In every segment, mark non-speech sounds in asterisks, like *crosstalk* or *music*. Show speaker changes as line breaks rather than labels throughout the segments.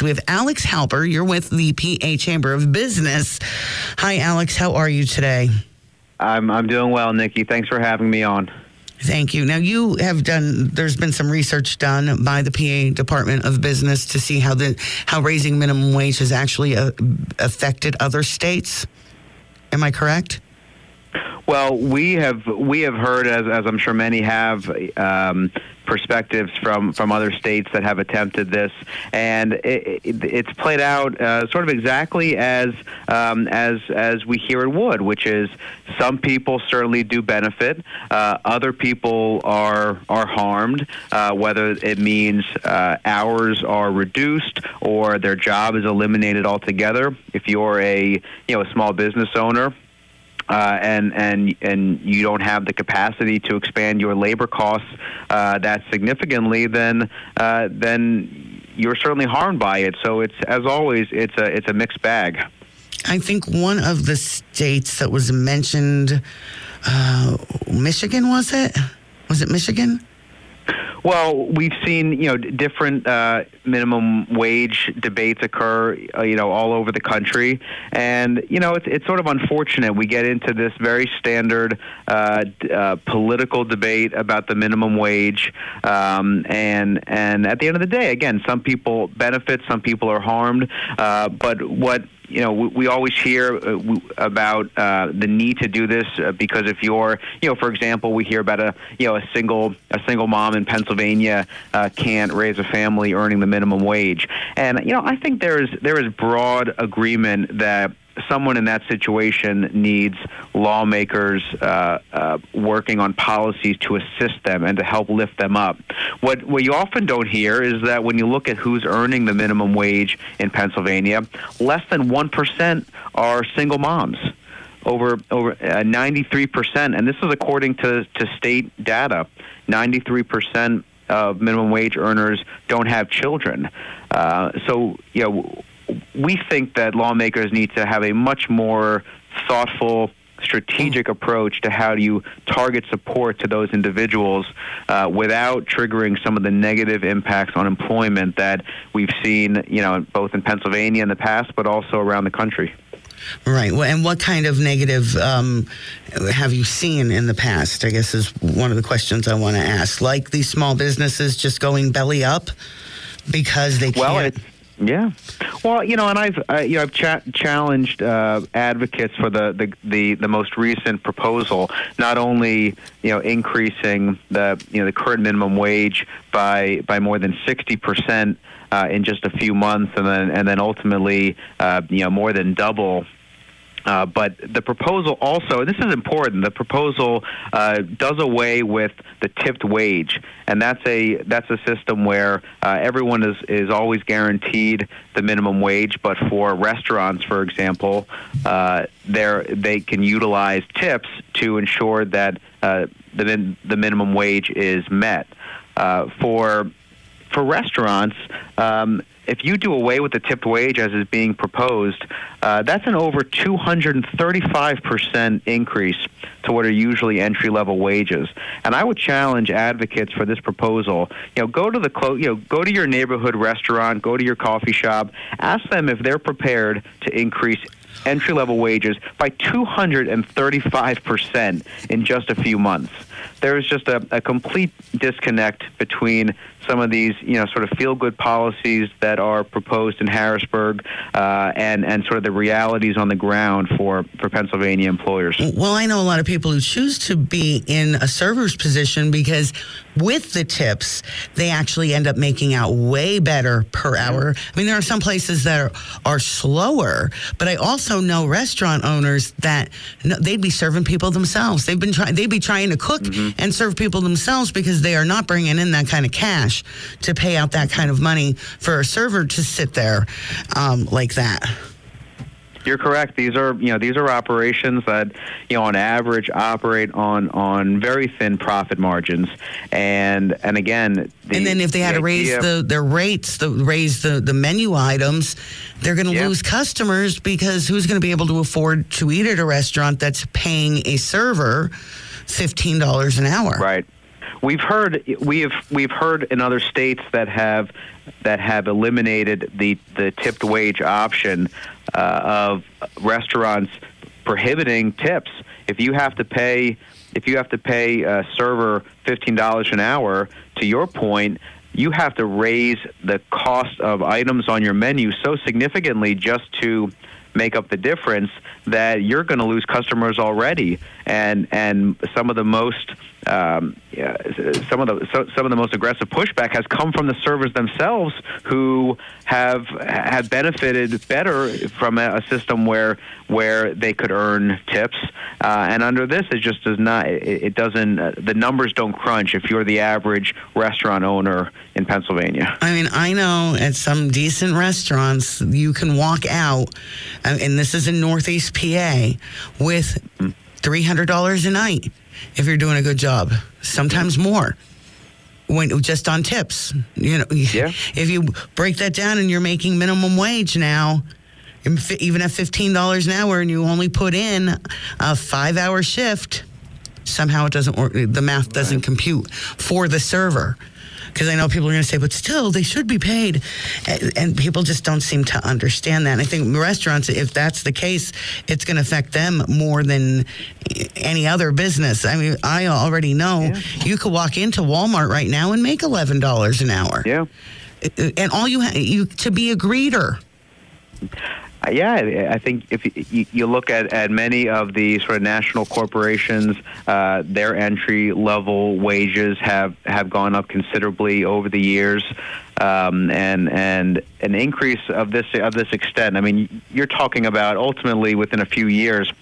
With Alex Halper. You're with the PA Chamber of Business. Hi, Alex. How are you today?
I'm I'm doing well, Nikki. Thanks for having me on.
Thank you. Now, you have done. There's been some research done by the PA Department of Business to see how the how raising minimum wage has actually uh, affected other states. Am I correct?
Well, we have we have heard, as as I'm sure many have, um, perspectives from from other states that have attempted this, and it, it, it's played out uh, sort of exactly as um, as as we hear it would, which is some people certainly do benefit, uh, other people are are harmed, uh, whether it means uh, hours are reduced or their job is eliminated altogether. If you're a you know a small business owner uh, and and and you don't have the capacity to expand your labor costs uh, that significantly, then uh, then you're certainly harmed by it. So it's as always, it's a it's a mixed bag.
I think one of the states that was mentioned, uh, Michigan, was it? Was it Michigan?
Well, we've seen you know different uh, minimum wage debates occur, uh, you know, all over the country, and you know it's it's sort of unfortunate. We get into this very standard uh, uh, political debate about the minimum wage, um, and and at the end of the day, again, some people benefit, some people are harmed, uh, but what you know, we, we always hear uh, about uh, the need to do this uh, because if you're, you know, for example, we hear about a, you know, a single a single mom in Pennsylvania uh, can't raise a family earning the minimum wage, and you know, I think there is there is broad agreement that someone in that situation needs lawmakers uh, uh, working on policies to assist them and to help lift them up. What what you often don't hear is that when you look at who's earning the minimum wage in Pennsylvania, less than one percent are single moms. Over over uh, ninety three percent, and this is according to to state data. Ninety three percent of minimum wage earners don't have children. Uh, so you know we think that lawmakers need to have a much more thoughtful strategic approach to how do you target support to those individuals uh, without triggering some of the negative impacts on employment that we've seen, you know, both in Pennsylvania in the past, but also around the country.
Right. Well, and what kind of negative um, have you seen in the past? I guess is one of the questions I want to ask. Like these small businesses just going belly up because they can't.
Yeah, well, you know, and I've uh, you know I've cha- challenged uh, advocates for the, the, the the most recent proposal, not only you know increasing the you know the current minimum wage by by more than sixty percent uh, in just a few months, and then and then ultimately uh, you know more than double uh, but the proposal also, and this is important. The proposal uh, does away with the tipped wage, and that's a that's a system where uh, everyone is is always guaranteed the minimum wage. But for restaurants, for example, uh, they can utilize tips to ensure that uh, the the minimum wage is met. For for restaurants, um, if you do away with the tipped wage as is being proposed, uh, that's an over 235% increase to what are usually entry level wages. And I would challenge advocates for this proposal. You know, go to the clo- you know, go to your neighborhood restaurant, go to your coffee shop, ask them if they're prepared to increase entry level wages by 235% in just a few months. There is just a, a complete disconnect between some of these, you know, sort of feel good policies that are proposed in Harrisburg uh, and, and sort of the realities on the ground for, for Pennsylvania employers.
Well, I know a lot of people who choose to be in a server's position because with the tips, they actually end up making out way better per hour. I mean, there are some places that are, are slower, but I also know restaurant owners that they'd be serving people themselves. They've been trying, they'd be trying to cook, mm-hmm. and serve people themselves because they are not bringing in that kind of cash to pay out that kind of money for a server to sit there um, like that.
You're correct. These are you know these are operations that you know on average operate on on very thin profit margins, and and again, the,
and then if they had
the
to raise
idea-
the their rates, the raise the the menu items, they're going to
Yeah.
lose customers because who's going to be able to afford to eat at a restaurant that's paying a server fifteen dollars an hour?
Right. We've heard we have we've heard in other states that have that have eliminated the the tipped wage option uh, of restaurants prohibiting tips. If you have to pay if you have to pay a server fifteen dollars an hour, to your point, you have to raise the cost of items on your menu so significantly just to make up the difference that you're going to lose customers already and and some of the most um, yeah, some of the so, some of the most aggressive pushback has come from the servers themselves who have have benefited better from a, a system where where they could earn tips. Uh, and under this it just does not it, it doesn't uh, the numbers don't crunch if you're the average restaurant owner in Pennsylvania.
I mean, I know at some decent restaurants you can walk out, uh, and this is in Northeast PA, with three hundred dollars a night if you're doing a good job. Sometimes more. When just on tips, you know, *laughs*
Yeah.
if you break that down and you're making minimum wage now, even at fifteen dollars an hour, and you only put in a five-hour shift, somehow it doesn't work. The math doesn't compute for the server. Because I know people are going to say, but still, they should be paid. And, and people just don't seem to understand that. And I think restaurants, if that's the case, it's going to affect them more than any other business. I mean, I already know you could walk into Walmart right now and make $11 an hour.
yeah
And all you have you to be a greeter.
Uh, Yeah, I think if you- look at, at many of the sort of national corporations, uh, their entry level wages have, have gone up considerably over the years, um, and and an increase of this of this extent. I mean, you're talking about ultimately within a few years,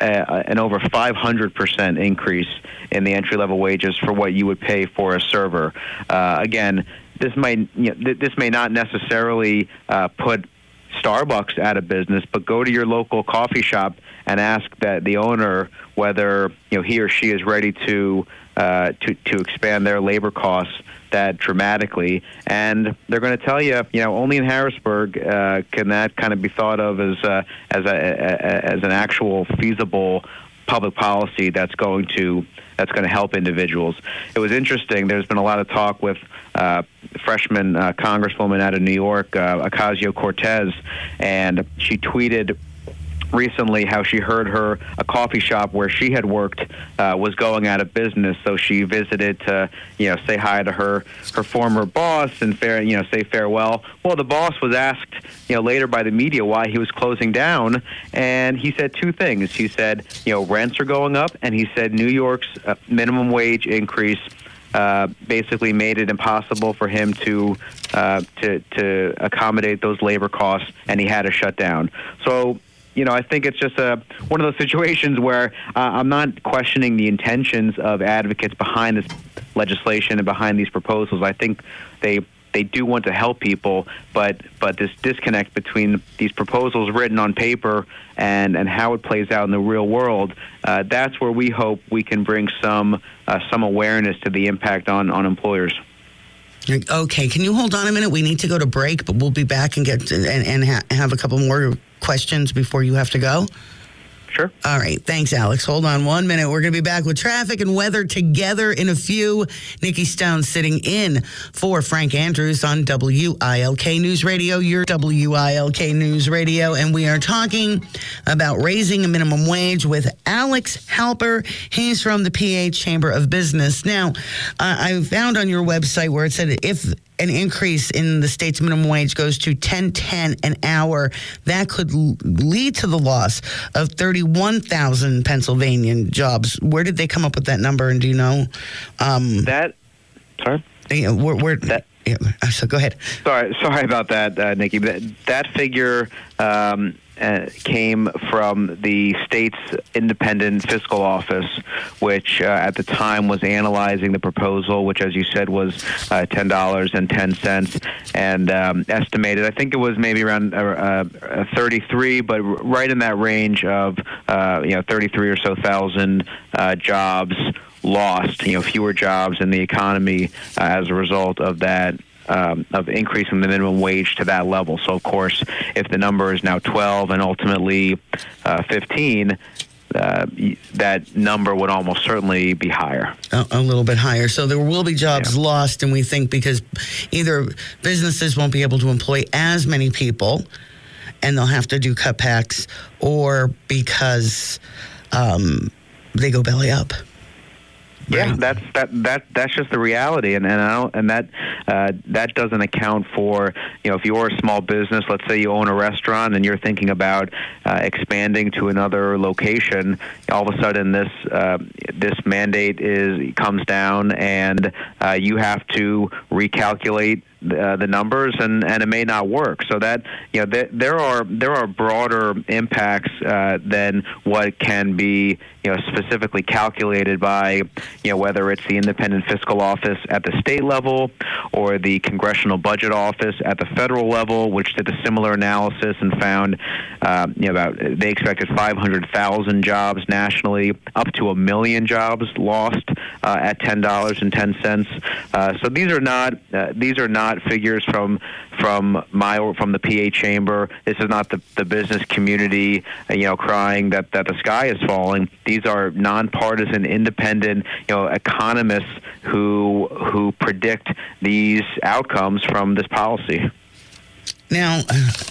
uh, an over 500 percent increase in the entry level wages for what you would pay for a server. Uh, again, this might you know, th- this may not necessarily uh, put Starbucks out of business, but go to your local coffee shop and ask that the owner whether you know he or she is ready to uh, to to expand their labor costs that dramatically, and they're going to tell you, you know, only in Harrisburg uh, can that kind of be thought of as uh, as a, a as an actual feasible public policy that's going to that's going to help individuals. It was interesting. There's been a lot of talk with uh, freshman uh, congresswoman out of New York, uh, Ocasio Cortez, and she tweeted recently how she heard her a coffee shop where she had worked uh, was going out of business. So she visited to you know say hi to her her former boss and fair you know say farewell. Well the boss was asked you know later by the media why he was closing down. And he said two things. He said you know rents are going up. And he said New York's uh, minimum wage increase uh, basically made it impossible for him to uh, to to accommodate those labor costs, and he had to shut down. So. You know, I think it's just a one of those *laughs* situations where uh, I'm not questioning the intentions of advocates behind this legislation and behind these proposals. I think they they do want to help people, but but this disconnect between these proposals written on paper and and how it plays out in the real world, uh, that's where we hope we can bring some uh, some awareness to the impact on on employers.
Okay, can you hold on a minute? We need to go to break, but we'll be back and get and, and ha- have a couple more questions before you have to go.
Sure.
All right. Thanks, Alex. Hold on one minute. We're going to be back with traffic and weather together in a few. Nikki Stone sitting in for Frank Andrews on WILK News Radio, your WILK News Radio. And we are talking about raising a minimum wage with Alex Halper. He's from the PA Chamber of Business. Now, uh, I found on your website where it said if an increase in the state's minimum wage goes to 1010 an hour, that could lead to the loss of 31,000 Pennsylvanian jobs. Where did they come up with that number? And do you know? Um,
That. Sorry.
where, where,
That
Yeah, so go ahead.
Sorry, sorry about that, uh, Nikki. That, that figure um, uh, came from the state's independent fiscal office, which uh, at the time was analyzing the proposal, which, as you said, was uh, ten dollars and ten cents, and um, estimated. I think it was maybe around uh, uh, thirty-three, but right in that range of uh, you know thirty-three or so thousand jobs lost, you know, fewer jobs in the economy uh, as a result of that. Um, of increasing the minimum wage to that level. So, of course, if the number is now 12 and ultimately uh, 15, uh, that number would almost certainly be higher.
A, a, little bit higher. So there will be jobs yeah. lost, and we think because either businesses won't be able to employ as many people and they'll have to do cutbacks, or because um, they go belly up.
Yeah, that's that that that's just the reality, and and I don't, and that uh, that doesn't account for you know if you're a small business, let's say you own a restaurant and you're thinking about uh, expanding to another location, all of a sudden this uh, this mandate is comes down and uh, you have to recalculate uh, the numbers and, and it may not work. So that you know there, there are there are broader impacts uh, than what can be you know specifically calculated by you know whether it's the independent fiscal office at the state level or the congressional budget office at the federal level, which did a similar analysis and found uh, you know about they expected 500,000 jobs nationally, up to a million jobs lost uh, at ten dollars and ten cents. Uh, so these are not these are not figures from from my from the PA chamber. This is not the the business community, uh, you know, crying that that the sky is falling. These are nonpartisan, independent, you know, economists who who predict these outcomes from this policy.
Now,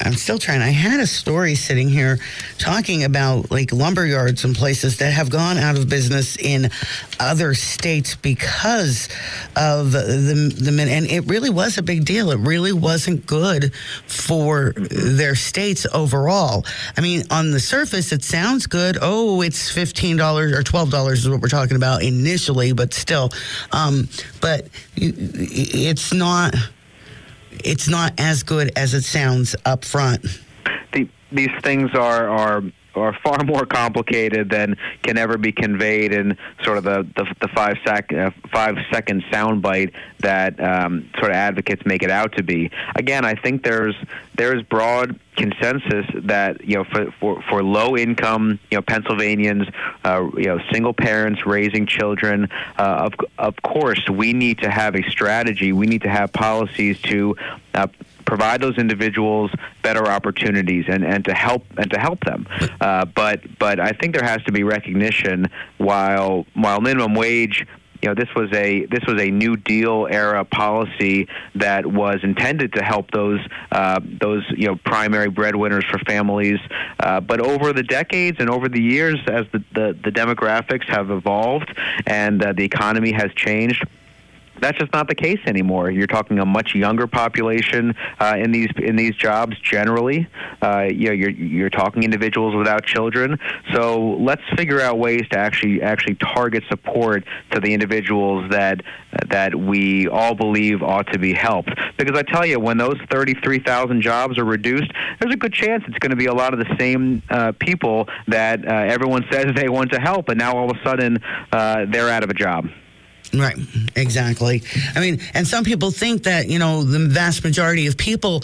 I'm still trying. I had a story sitting here talking about like lumber yards and places that have gone out of business in other states because of the the men, and it really was a big deal. It really wasn't good for their states overall. I mean, on the surface, it sounds good. Oh, it's fifteen dollars or twelve dollars is what we're talking about initially, but still, um, but it's not it's not as good as it sounds up front.
The, these things are are are far *laughs* more complicated than can ever be conveyed in sort of the the, the five sec uh, five second soundbite that um, sort of advocates make it out to be. Again, I think there's there's broad consensus that you know for for, for low income you know Pennsylvanians, uh, you know single parents raising children. Uh, of of course, we need to have a strategy. We need to have policies to uh, provide those individuals better opportunities and, and to help and to help them. Uh, but but I think there has to be recognition while while minimum wage you know this was a this was a New Deal era policy that was intended to help those uh, those you know primary breadwinners for families. Uh, but over the decades and over the years, as the the, the demographics have evolved and uh, the economy has changed that's just not the case anymore. You're talking a much younger population uh, in these in these jobs generally. Uh, you know, you're you're talking individuals without children. So let's figure out ways to actually actually target support to the individuals that that we all believe ought to be helped. Because I tell you, when those 33,000 jobs are reduced, there's a good chance it's going to be a lot of the same uh, people that uh, everyone *laughs* says they want to help, and now all of a sudden uh, they're out of a job.
Right, exactly. I mean, and some people think that, you know, the vast majority of people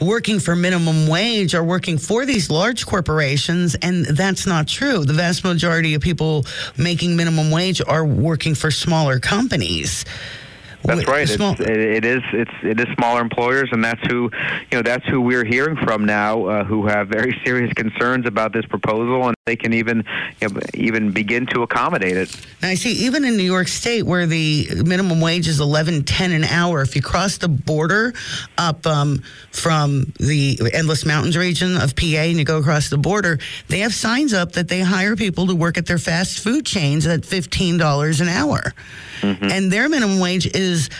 working for minimum wage are working for these large corporations, and that's not true. The vast majority of people making minimum wage are working for smaller companies.
That's right. Small- it's, it is. It's it is smaller employers, and that's who you know. That's who we're hearing from now, uh, who have very *laughs* serious concerns about this proposal, and they can even you know, even begin to accommodate it.
Now, I see even in New York State, where the minimum wage is eleven ten an hour, if you cross the border up um, from the Endless Mountains region of PA and you go across the border, they have signs up that they hire people to work at their fast food chains at fifteen dollars an hour mm-hmm. and their minimum wage is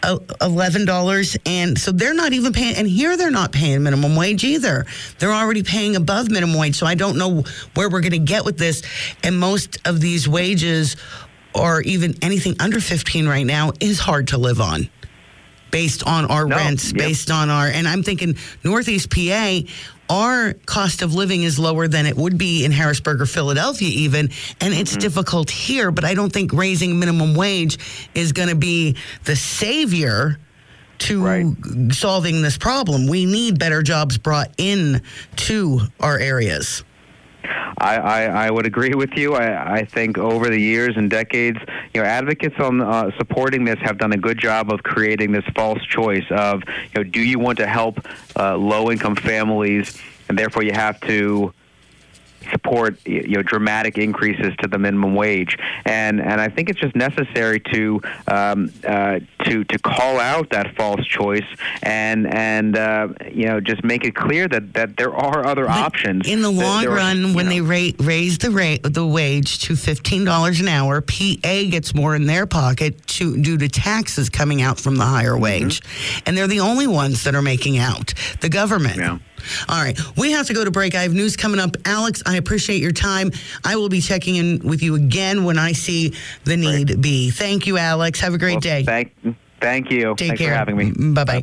Uh, eleven dollars, and so they're not even paying. And here they're not paying minimum wage either. They're already paying above minimum wage. So I don't know where we're going to get with this. And most of these wages, or even anything under fifteen right now, is hard to live on. based on our
No,
rents,
yep.
based on our, and I'm thinking Northeast PA, our cost of living is lower than it would be in Harrisburg or Philadelphia, even. And it's
Mm-hmm.
difficult here, but I don't think raising minimum wage is going to be the savior to
Right.
solving this problem. We need better jobs brought in to our areas.
I, I, I would agree with you. I, I think over the years and decades, you know, advocates on uh, supporting this have done a good job of creating this false choice of, you know, do you want to help uh, low-income families, and therefore you have to support you know dramatic increases to the minimum wage and and I think it's just necessary to um, uh, to to call out that false choice and and uh, you know just make it clear that that there are other
But
options
In the long
there are,
run,
you
when
know,
they ra- raise the rate, the wage to fifteen dollars an hour, PA gets more in their pocket to, due to taxes coming out from the higher
Mm-hmm.
wage, and they're the only ones that are making out. The government.
Yeah.
All right, we have to go to break. I have news coming up. Alex, I appreciate your time. I will be checking in with you again when I see the need be. Thank you, Alex. Have a great
well,
day.
Thank thank you.
Take
Thanks
care.
for having me.
Bye bye.